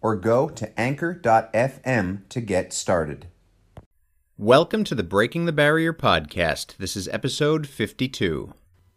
or go to anchor.fm to get started. Welcome to the Breaking the Barrier podcast. This is episode 52.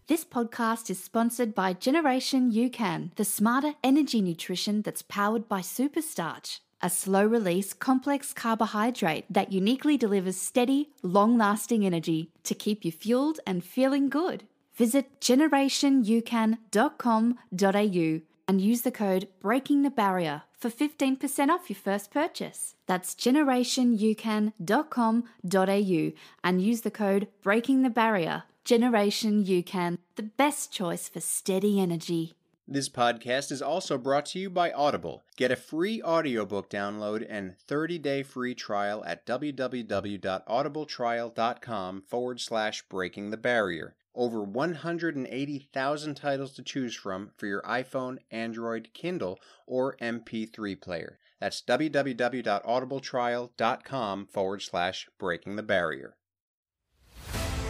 This podcast is sponsored by Generation UCAN, the smarter energy nutrition that's powered by Superstarch, a slow release complex carbohydrate that uniquely delivers steady, long lasting energy to keep you fueled and feeling good. Visit generationucan.com.au and use the code Breaking the Barrier for 15% off your first purchase. That's generationucan.com.au and use the code Breaking the Barrier. Generation the best choice for steady energy. This podcast is also brought to you by Audible. Get a free audiobook download and 30-day free trial at www.audibletrial.com forward slash breaking the barrier. Over 180,000 titles to choose from for your iPhone, Android, Kindle, or MP3 player. That's www.audibletrial.com forward slash breaking the barrier.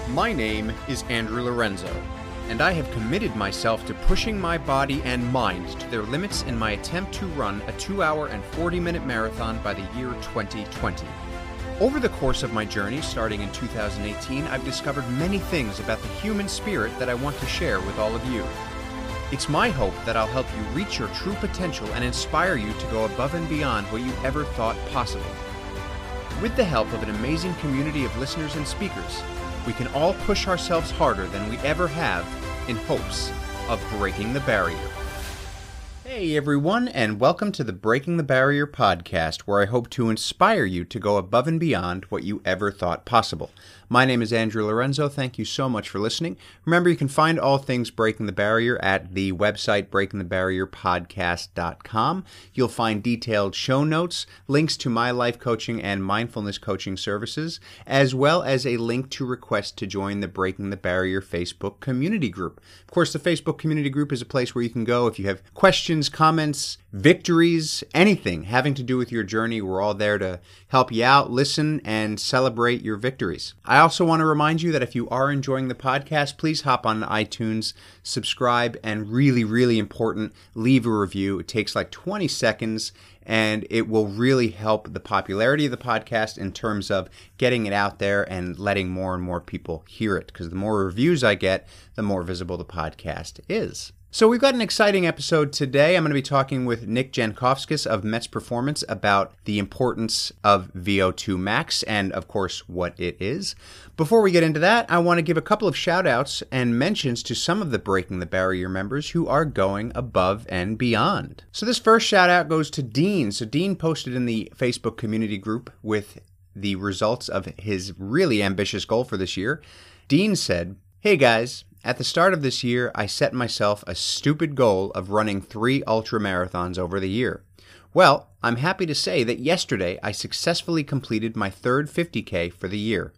My name is Andrew Lorenzo, and I have committed myself to pushing my body and mind to their limits in my attempt to run a 2 hour and 40 minute marathon by the year 2020. Over the course of my journey, starting in 2018, I've discovered many things about the human spirit that I want to share with all of you. It's my hope that I'll help you reach your true potential and inspire you to go above and beyond what you ever thought possible. With the help of an amazing community of listeners and speakers, we can all push ourselves harder than we ever have in hopes of breaking the barrier. Hey everyone, and welcome to the Breaking the Barrier podcast, where I hope to inspire you to go above and beyond what you ever thought possible. My name is Andrew Lorenzo. Thank you so much for listening. Remember, you can find all things Breaking the Barrier at the website breakingthebarrierpodcast.com. You'll find detailed show notes, links to my life coaching and mindfulness coaching services, as well as a link to request to join the Breaking the Barrier Facebook community group. Of course, the Facebook community group is a place where you can go if you have questions, comments, victories, anything having to do with your journey. We're all there to help you out, listen, and celebrate your victories. I also want to remind you that if you are enjoying the podcast, please hop on iTunes, subscribe, and really, really important, leave a review. It takes like 20 seconds and it will really help the popularity of the podcast in terms of getting it out there and letting more and more people hear it. Because the more reviews I get, the more visible the podcast is. So we've got an exciting episode today. I'm going to be talking with Nick Jankowskis of Mets Performance about the importance of VO2 max and, of course, what it is. Before we get into that, I want to give a couple of shout outs and mentions to some of the Breaking the Barrier members who are going above and beyond. So this first shout out goes to Dean. So Dean posted in the Facebook community group with the results of his really ambitious goal for this year. Dean said, Hey guys, at the start of this year, I set myself a stupid goal of running three ultra marathons over the year. Well, I'm happy to say that yesterday I successfully completed my third 50K for the year.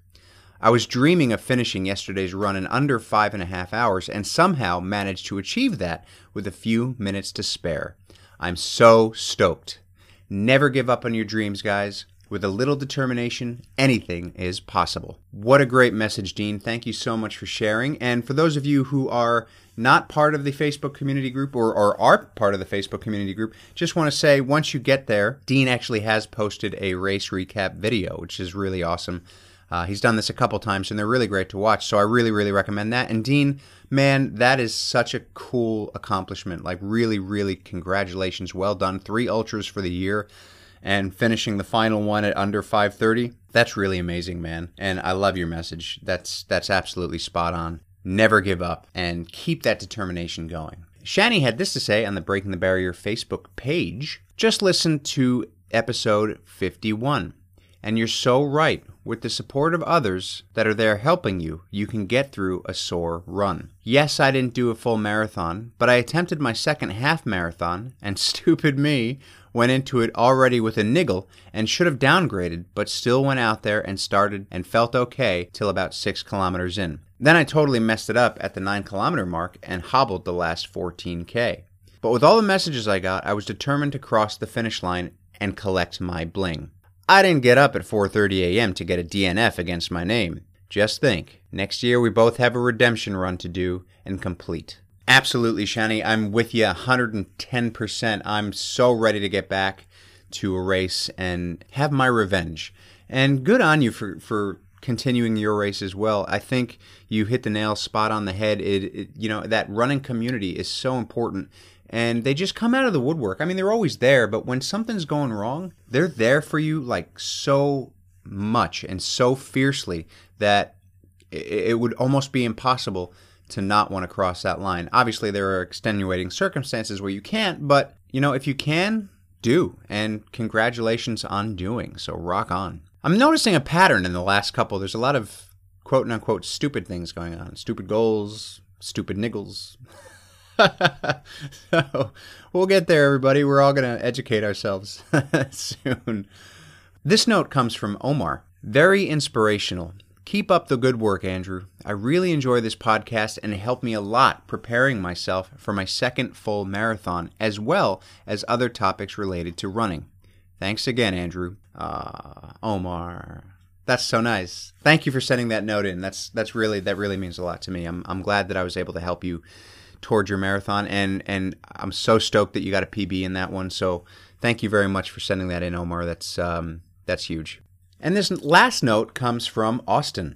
I was dreaming of finishing yesterday's run in under five and a half hours and somehow managed to achieve that with a few minutes to spare. I'm so stoked. Never give up on your dreams, guys. With a little determination, anything is possible. What a great message, Dean. Thank you so much for sharing. And for those of you who are not part of the Facebook community group or, or are part of the Facebook community group, just want to say once you get there, Dean actually has posted a race recap video, which is really awesome. Uh, he's done this a couple times and they're really great to watch. So I really, really recommend that. And Dean, man, that is such a cool accomplishment. Like, really, really congratulations. Well done. Three ultras for the year and finishing the final one at under 530 that's really amazing man. And i love your message. That's that's absolutely spot on. Never give up and keep that determination going. Shani had this to say on the breaking the barrier facebook page. Just listen to episode 51 And you're so right. With the support of others that are there helping you, you can get through a sore run. Yes, I didn't do a full marathon, but I attempted my second half marathon, and stupid me went into it already with a niggle and should have downgraded, but still went out there and started and felt okay till about 6 kilometers in. Then I totally messed it up at the 9 kilometer mark and hobbled the last 14k. But with all the messages I got, I was determined to cross the finish line and collect my bling. I didn't get up at 4:30 a.m. to get a DNF against my name. Just think, next year we both have a redemption run to do and complete. Absolutely, Shani. I'm with you 110%. I'm so ready to get back to a race and have my revenge. And good on you for, for continuing your race as well. I think you hit the nail spot on the head. It, it, you know that running community is so important and they just come out of the woodwork. I mean, they're always there, but when something's going wrong, they're there for you like so much and so fiercely that it would almost be impossible to not want to cross that line. Obviously, there are extenuating circumstances where you can't, but you know, if you can, do. And congratulations on doing. So rock on. I'm noticing a pattern in the last couple. There's a lot of quote unquote stupid things going on. Stupid goals, stupid niggles. so we'll get there, everybody. We're all going to educate ourselves soon. This note comes from Omar. Very inspirational. Keep up the good work, Andrew. I really enjoy this podcast and it helped me a lot preparing myself for my second full marathon, as well as other topics related to running. Thanks again, Andrew. Uh, Omar. That's so nice. Thank you for sending that note in. That's that's really that really means a lot to me. I'm I'm glad that I was able to help you towards your marathon, and and I'm so stoked that you got a PB in that one. So thank you very much for sending that in, Omar. That's um, that's huge. And this last note comes from Austin.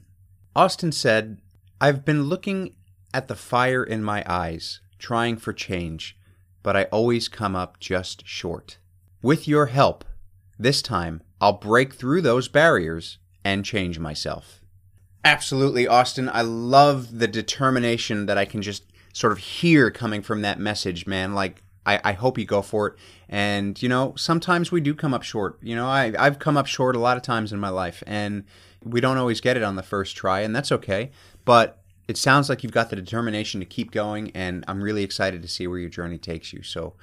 Austin said, "I've been looking at the fire in my eyes, trying for change, but I always come up just short. With your help, this time I'll break through those barriers and change myself." Absolutely, Austin. I love the determination that I can just sort of hear coming from that message, man. Like, I, I hope you go for it. And, you know, sometimes we do come up short. You know, I, I've come up short a lot of times in my life, and we don't always get it on the first try, and that's okay. But it sounds like you've got the determination to keep going, and I'm really excited to see where your journey takes you. So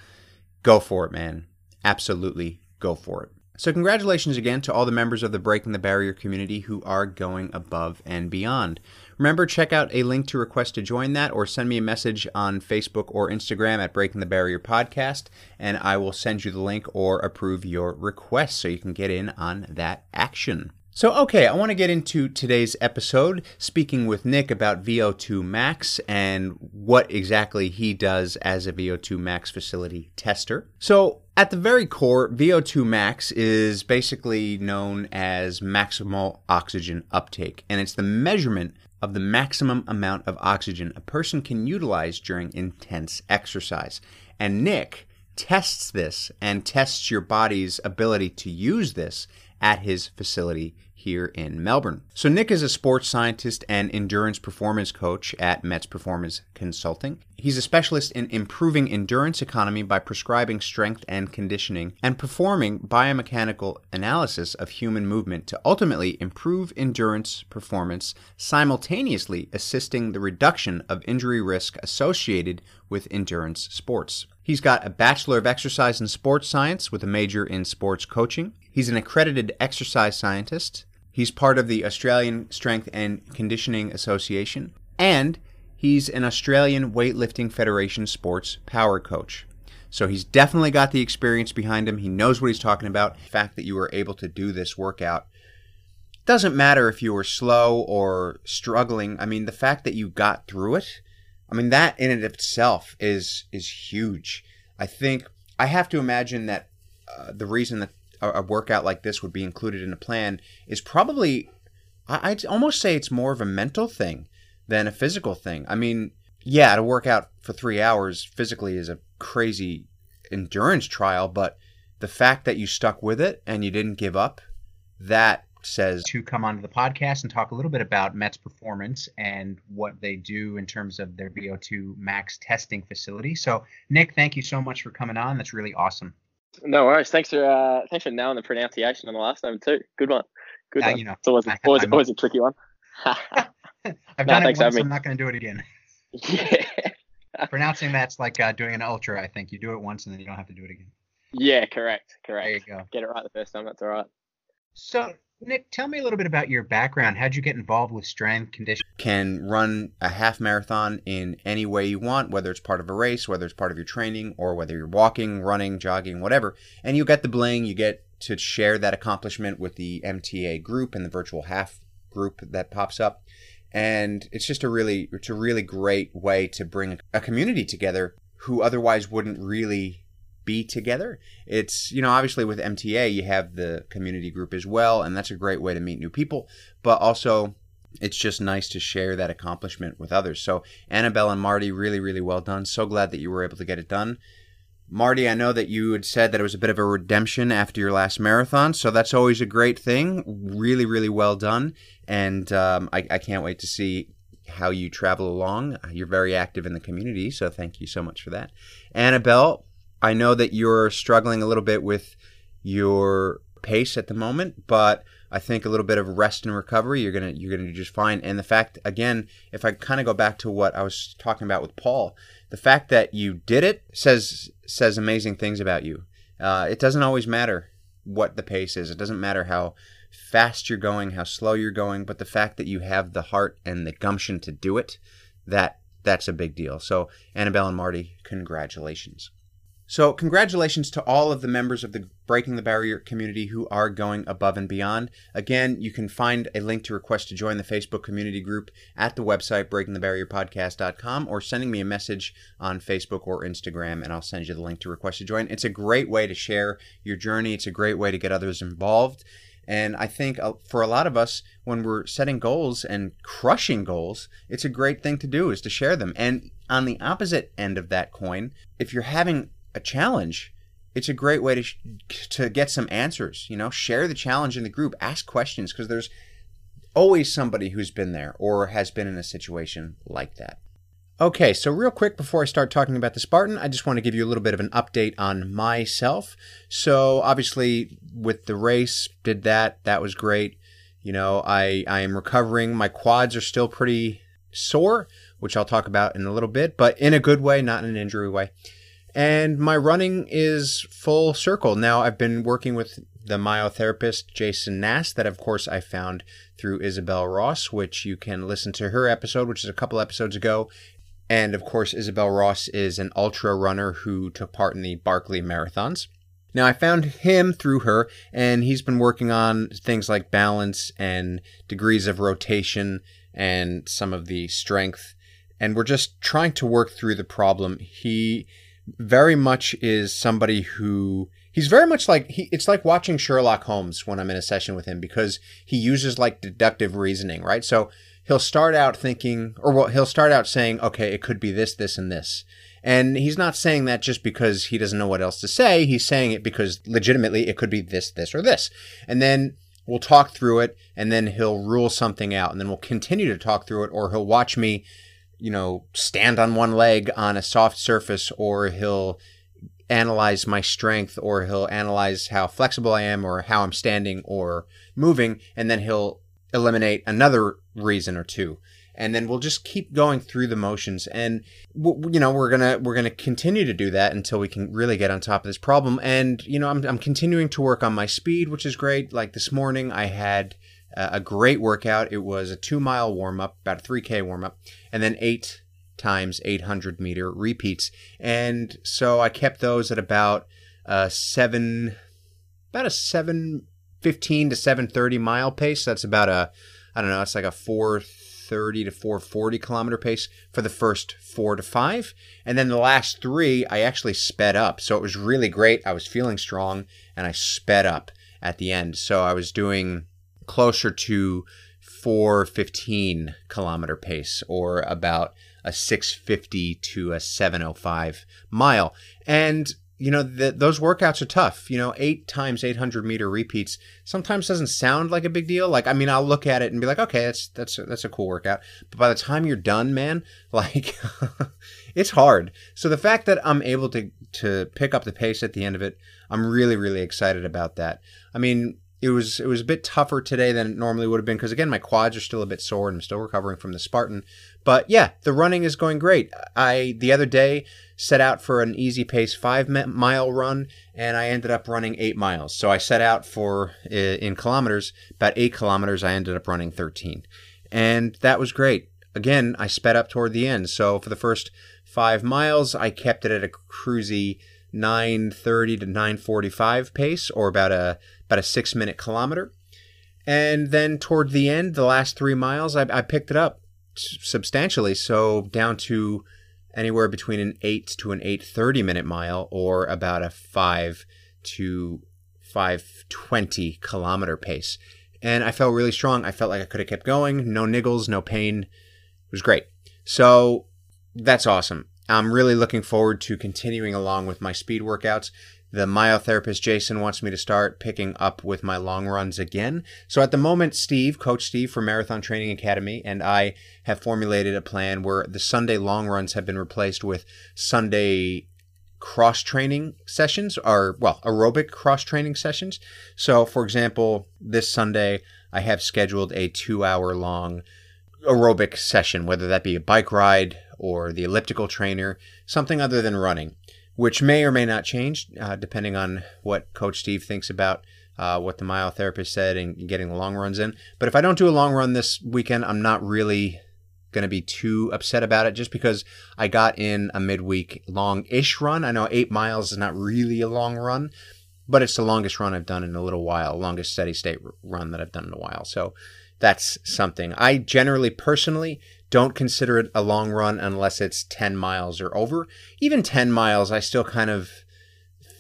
go for it, man. Absolutely go for it. So, congratulations again to all the members of the Breaking the Barrier community who are going above and beyond. Remember, check out a link to request to join that or send me a message on Facebook or Instagram at Breaking the Barrier Podcast, and I will send you the link or approve your request so you can get in on that action. So, okay, I want to get into today's episode speaking with Nick about VO2 Max and what exactly he does as a VO2 Max facility tester. So, at the very core, VO2 max is basically known as maximal oxygen uptake, and it's the measurement of the maximum amount of oxygen a person can utilize during intense exercise. And Nick tests this and tests your body's ability to use this at his facility here in Melbourne. So, Nick is a sports scientist and endurance performance coach at Mets Performance Consulting. He's a specialist in improving endurance economy by prescribing strength and conditioning and performing biomechanical analysis of human movement to ultimately improve endurance performance, simultaneously assisting the reduction of injury risk associated with endurance sports. He's got a Bachelor of Exercise and Sports Science with a major in sports coaching. He's an accredited exercise scientist. He's part of the Australian Strength and Conditioning Association, and he's an Australian Weightlifting Federation sports power coach. So he's definitely got the experience behind him. He knows what he's talking about. The fact that you were able to do this workout doesn't matter if you were slow or struggling. I mean, the fact that you got through it, I mean, that in and of itself is is huge. I think I have to imagine that uh, the reason that a, workout like this would be included in a plan is probably I'd almost say it's more of a mental thing than a physical thing. I mean, yeah, to work out for three hours physically is a crazy endurance trial, but the fact that you stuck with it and you didn't give up, that says to come onto the podcast and talk a little bit about Mets Performance and what they do in terms of their VO2 max testing facility. So, Nick, thank you so much for coming on. That's really awesome. No worries. Thanks for uh, thanks for nailing the pronunciation on the last name too. Good one. Good Uh, one. you know, it's always, I- always, I'm- always a tricky one. I've No, done it once. having I'm not going to do it again. yeah. Pronouncing that's like uh, doing an ultra. I think you do it once and then you don't have to do it again. Yeah, correct, There you correct. go. Get it right the first time. That's all right. So, Nick, tell me a little bit about your background. How'd you get involved with strength conditioning? can run a half marathon in any way you want, whether it's part of a race, whether it's part of your training, or whether you're walking, running, jogging, whatever. And you get the bling, you get to share that accomplishment with the MTA group and the virtual half group that pops up. And it's just a really, it's a really great way to bring a community together who otherwise wouldn't really be together. It's, you know, obviously with MTA, you have the community group as well, and that's a great way to meet new people, but also it's just nice to share that accomplishment with others. So, Annabelle and Marty, really, really well done. So glad that you were able to get it done. Marty, I know that you had said that it was a bit of a redemption after your last marathon, so that's always a great thing. Really, really well done. And um, I, I can't wait to see how you travel along. You're very active in the community, so thank you so much for that. Annabelle, I know that you're struggling a little bit with your pace at the moment, but I think a little bit of rest and recovery, you're gonna you're gonna do just fine. And the fact, again, if I kind of go back to what I was talking about with Paul, the fact that you did it says says amazing things about you. Uh, it doesn't always matter what the pace is. It doesn't matter how fast you're going, how slow you're going, but the fact that you have the heart and the gumption to do it, that that's a big deal. So Annabelle and Marty, congratulations. So, congratulations to all of the members of the Breaking the Barrier community who are going above and beyond. Again, you can find a link to request to join the Facebook community group at the website breakingthebarrierpodcast.com or sending me a message on Facebook or Instagram and I'll send you the link to request to join. It's a great way to share your journey, it's a great way to get others involved. And I think uh, for a lot of us, when we're setting goals and crushing goals, it's a great thing to do is to share them. And on the opposite end of that coin, if you're having a challenge, it's a great way to sh- to get some answers. You know, share the challenge in the group, ask questions because there's always somebody who's been there or has been in a situation like that. Okay, so real quick before I start talking about the Spartan, I just want to give you a little bit of an update on myself. So obviously with the race, did that, that was great. You know, I I am recovering. My quads are still pretty sore, which I'll talk about in a little bit, but in a good way, not in an injury way. And my running is full circle. Now I've been working with the myotherapist Jason Nass, that of course I found through Isabel Ross, which you can listen to her episode, which is a couple episodes ago. And of course, Isabel Ross is an ultra runner who took part in the Barkley marathons. Now, I found him through her, and he's been working on things like balance and degrees of rotation and some of the strength. And we're just trying to work through the problem. He very much is somebody who he's very much like he it's like watching Sherlock Holmes when I'm in a session with him because he uses like deductive reasoning, right? So he'll start out thinking or well he'll start out saying, "Okay, it could be this, this and this." And he's not saying that just because he doesn't know what else to say. He's saying it because legitimately it could be this, this or this. And then we'll talk through it and then he'll rule something out and then we'll continue to talk through it or he'll watch me you know, stand on one leg on a soft surface, or he'll analyze my strength, or he'll analyze how flexible I am, or how I'm standing or moving, and then he'll eliminate another reason or two. And then we'll just keep going through the motions, and you know we're gonna we're gonna continue to do that until we can really get on top of this problem. And you know I'm I'm continuing to work on my speed, which is great. Like this morning, I had uh, a great workout. It was a two mile warm up, about a 3K warm up, and then eight times 800 meter repeats. And so I kept those at about a seven, about a 715 to 730 mile pace. That's about a, I don't know, it's like a 430 to 440 kilometer pace for the first four to five. And then the last three, I actually sped up. So it was really great. I was feeling strong and I sped up at the end. So I was doing closer to 415 kilometer pace or about a 650 to a 705 mile. And you know the, those workouts are tough. You know eight times 800 meter repeats sometimes doesn't sound like a big deal. Like i mean i'll look at it and be like okay that's that's a, that's a cool workout. But by the time you're done man like it's hard. So the fact that i'm able to to pick up the pace at the end of it i'm really really excited about that. I mean it was it was a bit tougher today than it normally would have been because again my quads are still a bit sore and I'm still recovering from the Spartan. But yeah, the running is going great. I the other day set out for an easy pace five mile run and I ended up running eight miles. So I set out for in kilometers about eight kilometers. I ended up running 13, and that was great. Again, I sped up toward the end. So for the first five miles, I kept it at a cruisy 9:30 to 9:45 pace, or about a about a six minute kilometer. And then toward the end, the last three miles, I, I picked it up substantially. So down to anywhere between an eight to an eight thirty minute mile, or about a five to five twenty kilometer pace. And I felt really strong. I felt like I could have kept going. No niggles, no pain. It was great. So that's awesome. I'm really looking forward to continuing along with my speed workouts. The myotherapist Jason wants me to start picking up with my long runs again. So at the moment, Steve, Coach Steve from Marathon Training Academy, and I have formulated a plan where the Sunday long runs have been replaced with Sunday cross training sessions or well aerobic cross training sessions so for example this sunday i have scheduled a two hour long aerobic session whether that be a bike ride or the elliptical trainer something other than running which may or may not change uh, depending on what Coach Steve thinks about uh, what the myotherapist said and getting the long runs in. But if I don't do a long run this weekend, I'm not really going to be too upset about it just because I got in a midweek long ish run. I know eight miles is not really a long run, but it's the longest run I've done in a little while, longest steady state run that I've done in a while. So that's something. I generally, personally, don't consider it a long run unless it's 10 miles or over. Even 10 miles, I still kind of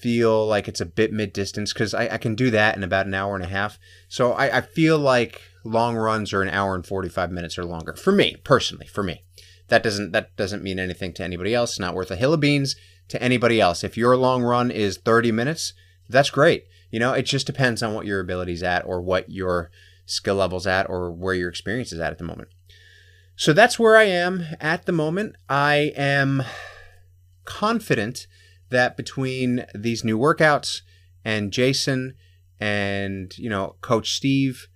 feel like it's a bit mid distance because I, I, can do that in about an hour and a half. So I, I, feel like long runs are an hour and 45 minutes or longer for me personally. For me, that doesn't that doesn't mean anything to anybody else. Not worth a hill of beans to anybody else. If your long run is 30 minutes, that's great. You know, it just depends on what your ability's at or what your skill level's at or where your experience is at at the moment. So that's where I am at the moment. I am confident that between these new workouts and Jason and, you know, Coach Steve,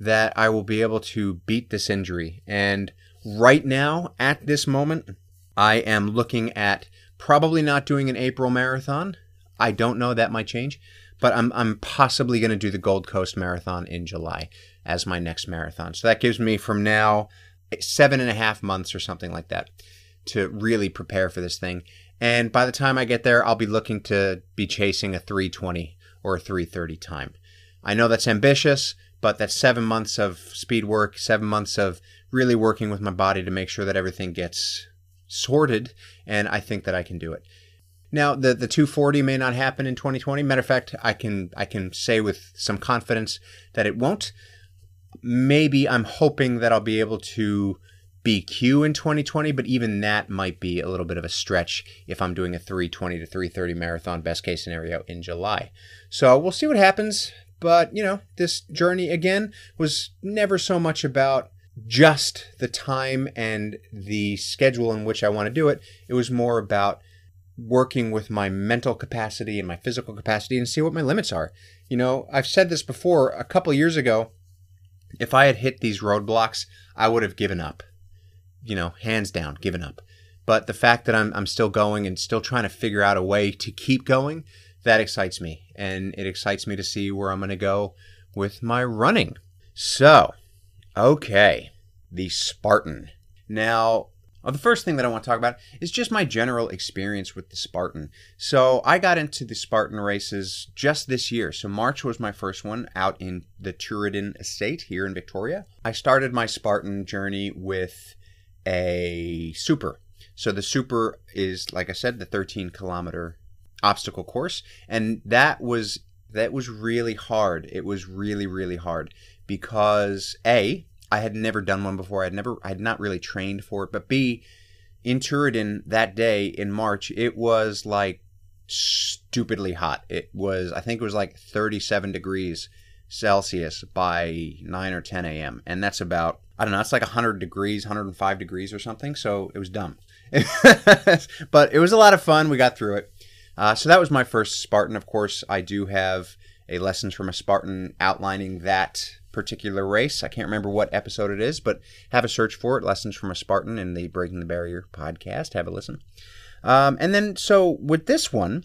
that I will be able to beat this injury. And right now, at this moment, I am looking at probably not doing an April marathon. I don't know, that might change, but I'm, I'm possibly going to do the Gold Coast Marathon in July as my next marathon. So that gives me from now seven and a half months or something like that to really prepare for this thing. And by the time I get there, I'll be looking to be chasing a 320 or a 330 time. I know that's ambitious, but that's seven months of speed work, seven months of really working with my body to make sure that everything gets sorted. And I think that I can do it. Now, the, the 240 may not happen in 2020. Matter of fact, I can I can say with some confidence that it won't maybe I'm hoping that I'll be able to BQ in 2020, but even that might be a little bit of a stretch if I'm doing a 320 to 330 marathon, best case scenario in July. So we'll see what happens. But, you know, this journey again was never so much about just the time and the schedule in which I want to do it. It was more about working with my mental capacity and my physical capacity and see what my limits are. You know, I've said this before a couple years ago if I had hit these roadblocks, I would have given up. You know, hands down, given up. But the fact that I'm, I'm still going and still trying to figure out a way to keep going, that excites me. And it excites me to see where I'm going to go with my running. So, okay, the Spartan. Now, well, the first thing that I want to talk about is just my general experience with the Spartan. So I got into the Spartan races just this year. So March was my first one out in the Tooradin Estate here in Victoria. I started my Spartan journey with a super. So the super is, like I said, the 13 kilometer obstacle course, and that was that was really hard. It was really really hard because a I had never done one before. I had never, I had not really trained for it. But B, in Tooradin that day in March, it was like stupidly hot. It was, I think it was like 37 degrees Celsius by 9 or 10 a.m. And that's about, I don't know, it's like 100 degrees, 105 degrees or something. So it was dumb. but it was a lot of fun. We got through it. Uh, so that was my first Spartan. Of course, I do have a lessons from a Spartan outlining that particular race. I can't remember what episode it is, but have a search for it. Lessons from a Spartan in the Breaking the Barrier podcast. Have a listen. Um, and then so with this one,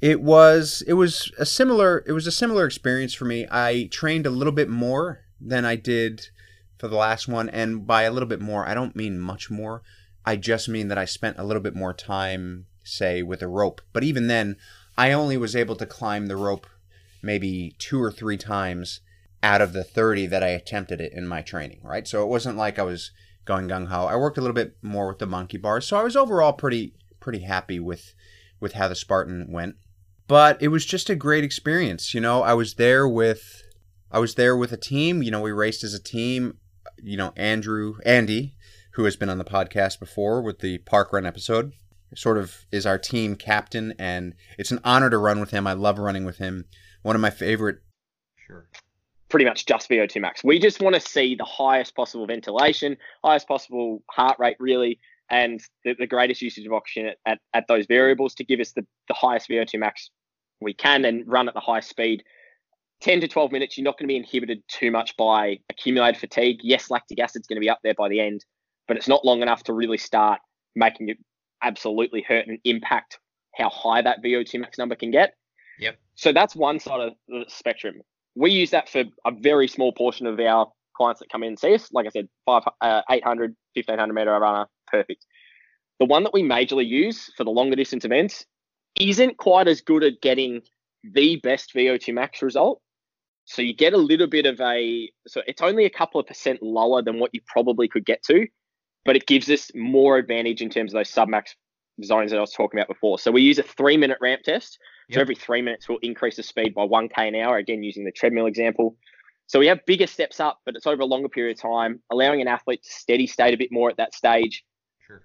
it was it was a similar it was a similar experience for me. I trained a little bit more than I did for the last one, and by a little bit more, I don't mean much more. I just mean that I spent a little bit more time, say, with a rope. But even then, I only was able to climb the rope maybe two or three times out of the 30 that I attempted it in my training, right? So it wasn't like I was going gung ho. I worked a little bit more with the monkey bars, so I was overall pretty pretty happy with with how the Spartan went. But it was just a great experience. You know, I was there with I was there with a team. You know, we raced as a team. You know, Andrew, Andy, who has been on the podcast before with the park run episode, sort of is our team captain, and it's an honor to run with him. I love running with him. One of my favorite. Sure. Pretty much just VO2 max. We just want to see the highest possible ventilation, highest possible heart rate, really, and the, the greatest usage of oxygen at, at, at those variables to give us the, the highest VO2 max we can and run at the high speed 10 to 12 minutes, you're not going to be inhibited too much by accumulated fatigue. Yes, lactic acid's going to be up there by the end, but it's not long enough to really start making it absolutely hurt and impact how high that VO2 max number can get. Yep. So that's one side of the spectrum. We use that for a very small portion of our clients that come in and see us. Like I said, five, uh, 800, 1500 meter runner, perfect. The one that we majorly use for the longer distance events isn't quite as good at getting the best VO2 max result, so you get a little bit of a, so it's only a couple of percent lower than what you probably could get to, but it gives us more advantage in terms of those submax zones that I was talking about before. So we use a three minute ramp test. Yep. So every three minutes, we'll increase the speed by 1K an hour, again, using the treadmill example. So we have bigger steps up, but it's over a longer period of time, allowing an athlete to steady state a bit more at that stage. Sure.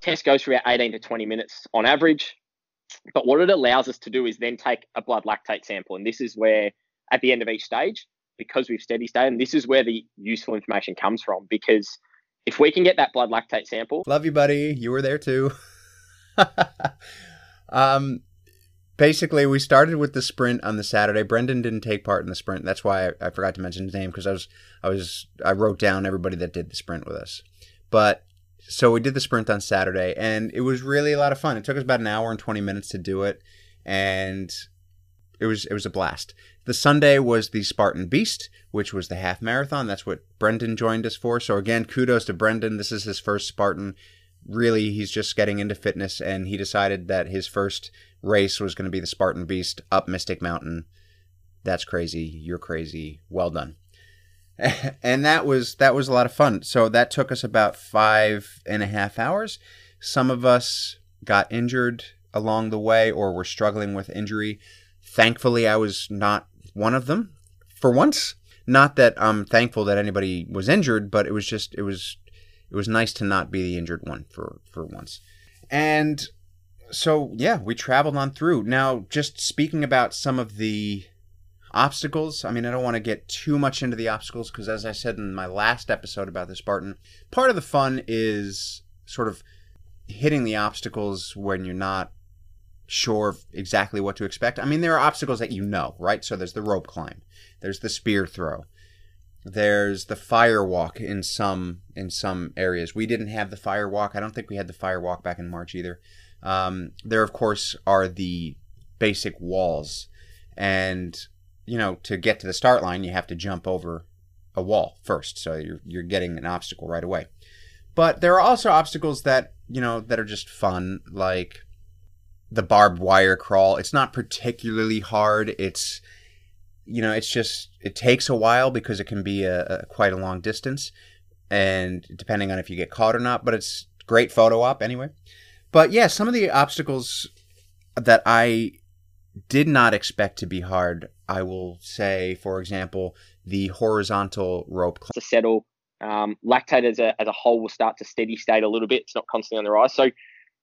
Test goes for about 18 to 20 minutes on average. But what it allows us to do is then take a blood lactate sample. And this is where at the end of each stage because we've steady state. And this is where the useful information comes from because if we can get that blood lactate sample. Love you, buddy. You were there too. um, basically, we started with the sprint on the Saturday. Brendan didn't take part in the sprint. That's why I, I forgot to mention his name because I was, I was, I wrote down everybody that did the sprint with us. But so we did the sprint on Saturday, and it was really a lot of fun. It took us about an hour and twenty minutes to do it, and it was it was a blast. The Sunday was the Spartan Beast, which was the half marathon. That's what Brendan joined us for. So again, kudos to Brendan. This is his first Spartan. Really, he's just getting into fitness, and he decided that his first race was going to be the Spartan Beast up Mystic Mountain. That's crazy. You're crazy. Well done. and that was that was a lot of fun. So that took us about five and a half hours. Some of us got injured along the way or were struggling with injury. Thankfully, I was not one of them for once. Not that I'm thankful that anybody was injured, but it was just it was it was nice to not be the injured one for for once. And so yeah, we traveled on through. Now, just speaking about some of the obstacles. I mean, I don't want to get too much into the obstacles because, as I said in my last episode about the Spartan, part of the fun is sort of hitting the obstacles when you're not sure exactly what to expect. I mean, there are obstacles that you know, right? So there's the rope climb, there's the spear throw, there's the fire walk in some in some areas. We didn't have the fire walk. I don't think we had the fire walk back in March either. Um, there, of course, are the basic walls, and you know, to get to the start line, you have to jump over a wall first. So you're you're getting an obstacle right away. But there are also obstacles that you know that are just fun, like the barbed wire crawl. It's not particularly hard. It's you know, it's just it takes a while because it can be a, a quite a long distance, and depending on if you get caught or not. But it's great photo op anyway. But yeah, some of the obstacles that I did not expect to be hard. I will say, for example, the horizontal rope to settle. Um, lactate as a, as a whole will start to steady state a little bit. It's not constantly on the rise. So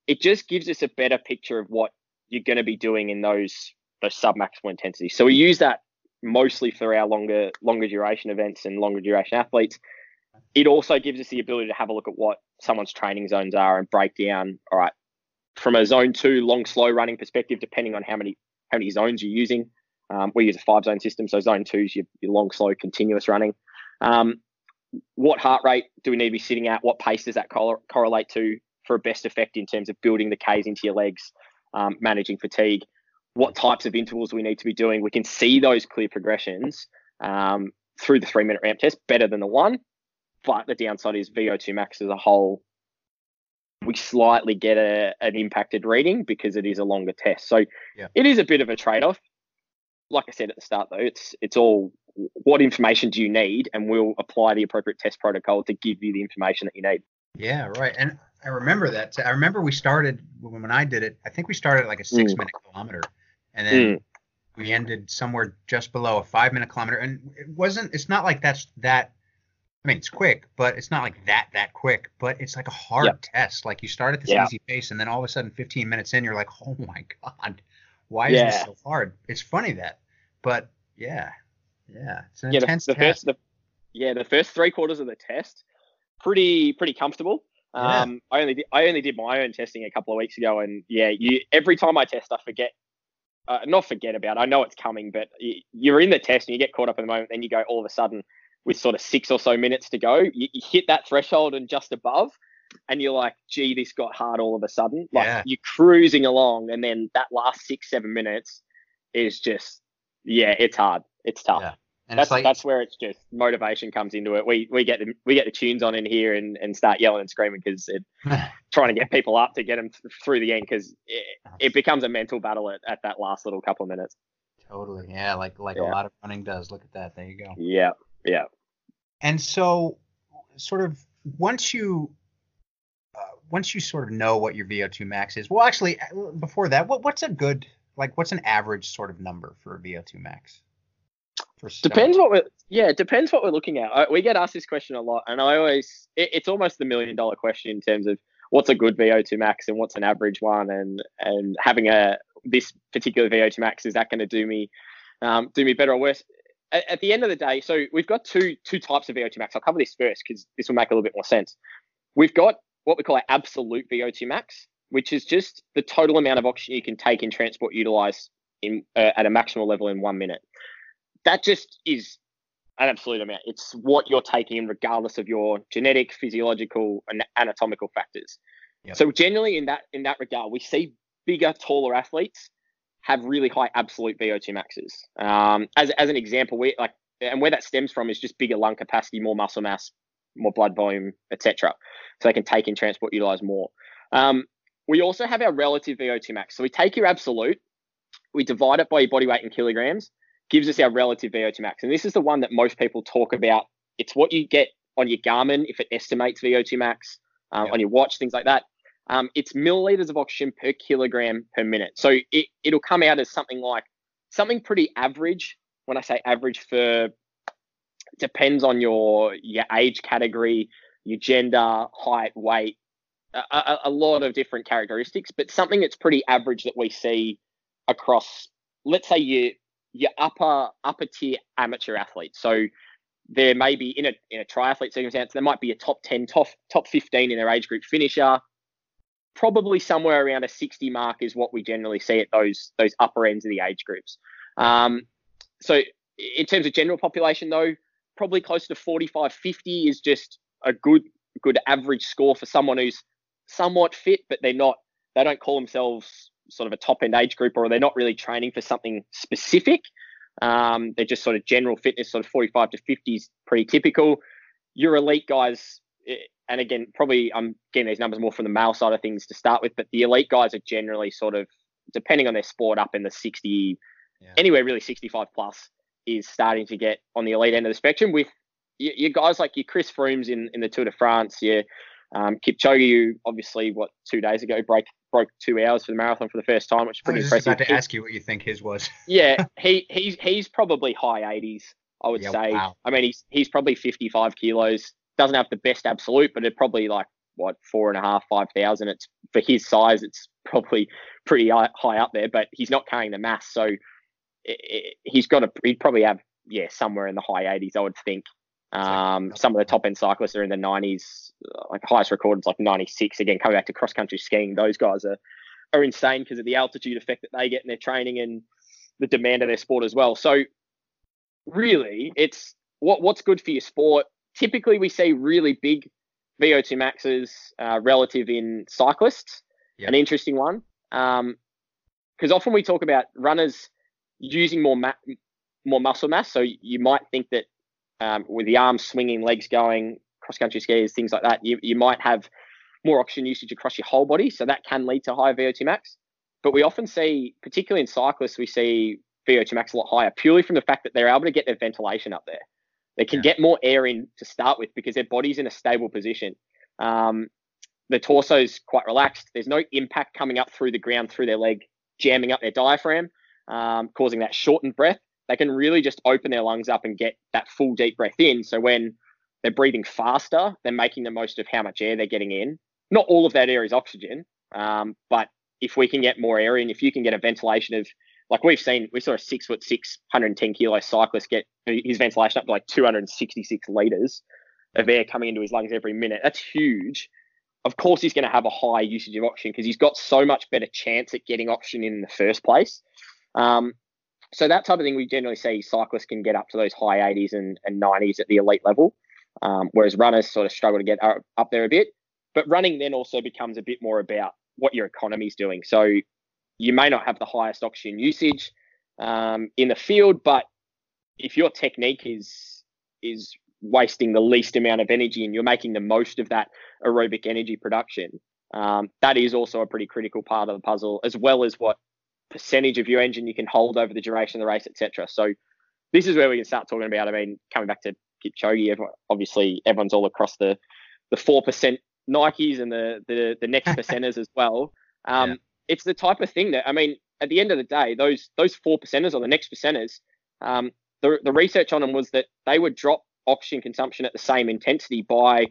it just gives us a better picture of what you're going to be doing in those those sub maximal intensities. So we use that mostly for our longer longer duration events and longer duration athletes. It also gives us the ability to have a look at what someone's training zones are and break down. All right, from a zone two long slow running perspective, depending on how many how many zones you're using, Um, we use a five zone system, so zone two is your, your long, slow, continuous running. Um, what heart rate do we need to be sitting at? What pace does that cor- correlate to for a best effect in terms of building the Ks into your legs, um, managing fatigue? What types of intervals we need to be doing? We can see those clear progressions um, through the three minute ramp test better than the one. But the downside is VO2 max as a whole, we slightly get a, an impacted reading because it is a longer test. So yeah. it is a bit of a trade off. Like I said at the start, though, it's it's all what information do you need, and we'll apply the appropriate test protocol to give you the information that you need. Yeah, right. And I remember that. I remember we started when I did it. I think we started at like a six mm. minute kilometer, and then mm. we ended somewhere just below a five minute kilometer. And it wasn't. It's not like that's that. I mean, it's quick, but it's not like that that quick. But it's like a hard yep. test. Like you start at this yeah. easy pace, and then all of a sudden, 15 minutes in, you're like, oh my god, why is yeah. this so hard? It's funny that, but yeah, yeah, it's an yeah, intense the, the test. First, the, yeah, the first three quarters of the test, pretty pretty comfortable. Yeah. Um, I only did, I only did my own testing a couple of weeks ago, and yeah, you every time I test, I forget, uh, not forget about. I know it's coming, but you're in the test and you get caught up in the moment. Then you go all of a sudden with sort of six or so minutes to go, you, you hit that threshold and just above, and you're like, gee, this got hard all of a sudden. Like yeah. you're cruising along, and then that last six seven minutes is just yeah, it's hard. It's tough. Yeah. And that's like, that's where it's just motivation comes into it. We we get the we get the tunes on in here and, and start yelling and screaming because trying to get people up to get them th- through the end because it, it, becomes a mental battle at, at that last little couple of minutes. Totally, yeah, like like yeah. a lot of running does. Look at that. There you go. Yeah, yeah. And so, sort of once you uh, once you sort of know what your VO2 max is. Well, actually, uh, before that, what what's a good like what's an average sort of number for a VO2 max? Depends what we're yeah, depends what we're looking at. I, we get asked this question a lot, and I always it, it's almost the million dollar question in terms of what's a good VO2 max and what's an average one, and and having a this particular VO2 max is that going to do me um, do me better or worse? At, at, the end of the day, so we've got two two types of VO2 max. I'll cover this first because this will make a little bit more sense. We've got what we call our absolute VO2 max, which is just the total amount of oxygen you can take in transport utilize in uh, at a maximal level in one minute that just is an absolute amount. It's what you're taking in, regardless of your genetic, physiological, and anatomical factors. Yep. So generally, in that in that regard, we see bigger, taller athletes have really high absolute VO2 maxes. Um, as as an example, we like, and where that stems from is just bigger lung capacity, more muscle mass, more blood volume, etc. So they can take in transport, utilize more. Um, we also have our relative VO2 max. So we take your absolute, we divide it by your body weight in kilograms, gives us our relative VO2 max. And this is the one that most people talk about. It's what you get on your Garmin if it estimates VO2 max, um, on your watch, things like that. Um, it's milliliters of oxygen per kilogram per minute. So it, it'll come out as something like something pretty average. When I say average for depends on your your age category, your gender, height, weight, a, a, a lot of different characteristics, but something that's pretty average that we see across, let's say you your upper upper tier amateur athletes. So there may be in a in a triathlete circumstance, there might be a top 10, top top 15 in their age group finisher. Probably somewhere around a 60 mark is what we generally see at those those upper ends of the age groups. Um, so in terms of general population though, probably close to 45, 50 is just a good good average score for someone who's somewhat fit, but they're not they don't call themselves sort of a top end age group or they're not really training for something specific. Um, they're just sort of general fitness, sort of 45 to 50 is pretty typical. Your elite guys, eh, and again, probably I'm getting these numbers more from the male side of things to start with, but the elite guys are generally sort of, depending on their sport, up in the 60, yeah. anywhere really 65 plus is starting to get on the elite end of the spectrum with your guys like your Chris Froomes in, in the Tour de France, your um, Kipchoge, obviously, what two days ago break broke two hours for the marathon for the first time, which is pretty impressive. I was impressive. About to ask you what you think his was. yeah, he he's he's probably high 80s, I would yeah, say. Wow. I mean, he's he's probably 55 kilos. Doesn't have the best absolute, but it probably like what four and a half, five thousand. It's for his size, it's probably pretty high up there. But he's not carrying the mass, so it, it, he's got a. He'd probably have yeah somewhere in the high 80s, I would think. Um, some of the top end cyclists are in the 90s, like highest record is like 96. Again, coming back to cross country skiing, those guys are are insane because of the altitude effect that they get in their training and the demand of their sport as well. So really, it's what what's good for your sport. Typically, we see really big VO2 maxes uh, relative in cyclists. Yep. An interesting one, because um, often we talk about runners using more ma- more muscle mass. So you might think that um, with the arms swinging, legs going, cross country skiers, things like that, you, you might have more oxygen usage across your whole body. So that can lead to higher VO2 max. But we often see, particularly in cyclists, we see VO2 max a lot higher purely from the fact that they're able to get their ventilation up there. They can yeah. get more air in to start with because their body's in a stable position. Um, the torso's quite relaxed. There's no impact coming up through the ground through their leg, jamming up their diaphragm, um, causing that shortened breath. They can really just open their lungs up and get that full deep breath in. So when they're breathing faster, they're making the most of how much air they're getting in. Not all of that air is oxygen, um, but if we can get more air in, if you can get a ventilation of like we've seen, we saw a six foot six, 110 kilo cyclist get his ventilation up to like 266 liters of air coming into his lungs every minute. That's huge. Of course, he's going to have a high usage of oxygen because he's got so much better chance at getting oxygen in, in the first place. Um, so that type of thing we generally see cyclists can get up to those high 80s and, and 90s at the elite level, um, whereas runners sort of struggle to get up there a bit. But running then also becomes a bit more about what your economy is doing. So you may not have the highest oxygen usage um, in the field, but if your technique is is wasting the least amount of energy and you're making the most of that aerobic energy production, um, that is also a pretty critical part of the puzzle, as well as what percentage of your engine you can hold over the duration of the race, etc. So this is where we can start talking about. I mean, coming back to Kipchoge, everyone, obviously everyone's all across the the four percent Nikes and the the, the next percenters as well. Um, yeah it's the type of thing that I mean, at the end of the day, those those four percenters or the next percenters, um, the the research on them was that they would drop oxygen consumption at the same intensity by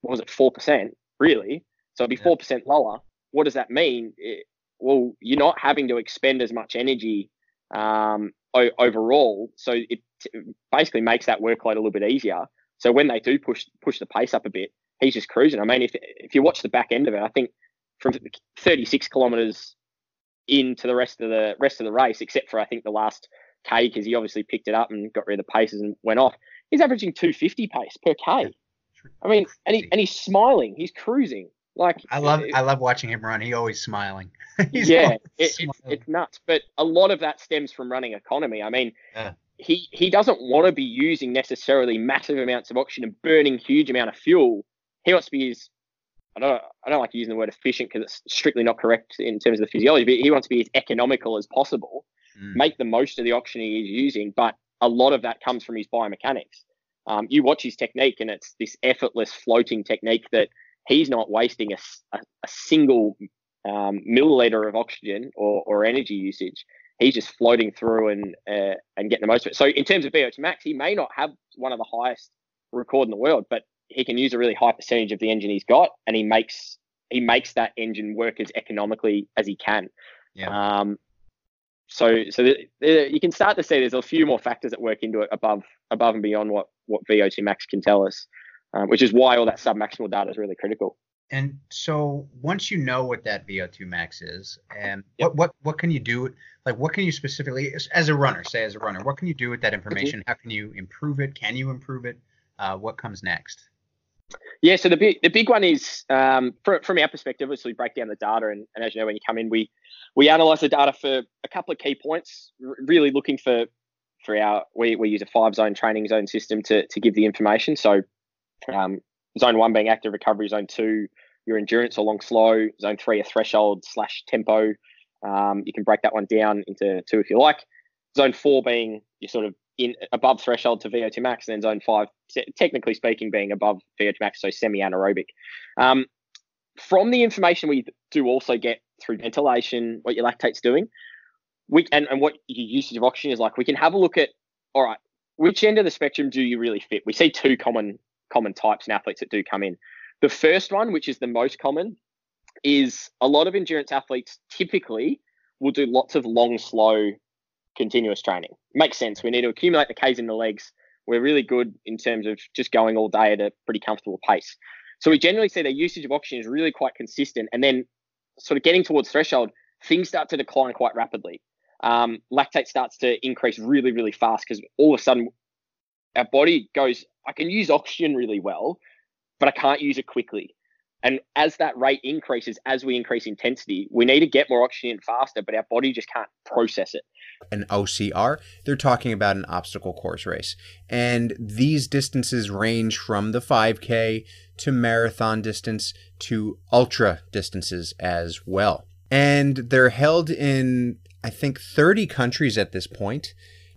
what was it four percent really? So it'd be four yeah. percent lower. What does that mean? It, well, you're not having to expend as much energy um, o- overall, so it t- basically makes that workload a little bit easier. So when they do push push the pace up a bit, he's just cruising. I mean, if if you watch the back end of it, I think from 36 kilometers into the rest of the rest of the race, except for I think the last K because he obviously picked it up and got rid of the paces and went off. He's averaging 250 pace per K. I mean, and he and he's smiling. He's cruising. Like I love it, I love watching him run. He always smiling. yeah, always it, smiling. It's, it's nuts. But a lot of that stems from running economy. I mean, yeah. he he doesn't want to be using necessarily massive amounts of oxygen and burning huge amount of fuel. He wants to be as I don't I don't like using the word efficient because it's strictly not correct in terms of the physiology, but he wants to be as economical as possible, mm. make the most of the oxygen he's using, but a lot of that comes from his biomechanics. Um, you watch his technique, and it's this effortless floating technique that he's not wasting a, a, a single um, milliliter of oxygen or, or energy usage. He's just floating through and uh, and getting the most of it. So in terms of VO2 max, he may not have one of the highest record in the world, but he can use a really high percentage of the engine he's got, and he makes he makes that engine work as economically as he can. Yeah. Um, so so the, the, you can start to see there's a few more factors that work into it above above and beyond what what VO2 max can tell us, um, which is why all that sub maximal data is really critical. And so once you know what that VO2 max is, and yep. what what what can you do? Like what can you specifically as a runner, say as a runner, what can you do with that information? How can you improve it? Can you improve it? Uh, what comes next? Yeah, so the big the big one is um, from from our perspective, is we break down the data, and, and as you know, when you come in, we we analyze the data for a couple of key points. R- really looking for for our we, we use a five zone training zone system to to give the information. So um, zone one being active recovery, zone two your endurance or long slow, zone three a threshold slash tempo. Um, you can break that one down into two if you like. Zone four being your sort of in above threshold to VO2 max, and then zone five, technically speaking, being above VO2 max, so semi anaerobic. Um, from the information we do also get through ventilation, what your lactate's doing, we and, and what your usage of oxygen is like, we can have a look at all right, which end of the spectrum do you really fit? We see two common common types in athletes that do come in. The first one, which is the most common, is a lot of endurance athletes typically will do lots of long, slow continuous training. Makes sense. We need to accumulate the Ks in the legs. We're really good in terms of just going all day at a pretty comfortable pace. So we generally see their usage of oxygen is really quite consistent. And then sort of getting towards threshold, things start to decline quite rapidly. um, lactate starts to increase really, really fast because all of a sudden our body goes, I can use oxygen really well, but I can't use it quickly. And as that rate increases, as we increase intensity, we need to get more oxygen faster, but our body just can't process it. An OCR, they're talking about an obstacle course race. And these distances range from the 5K to marathon distance to ultra distances as well. And they're held in, I think, 30 countries at this point.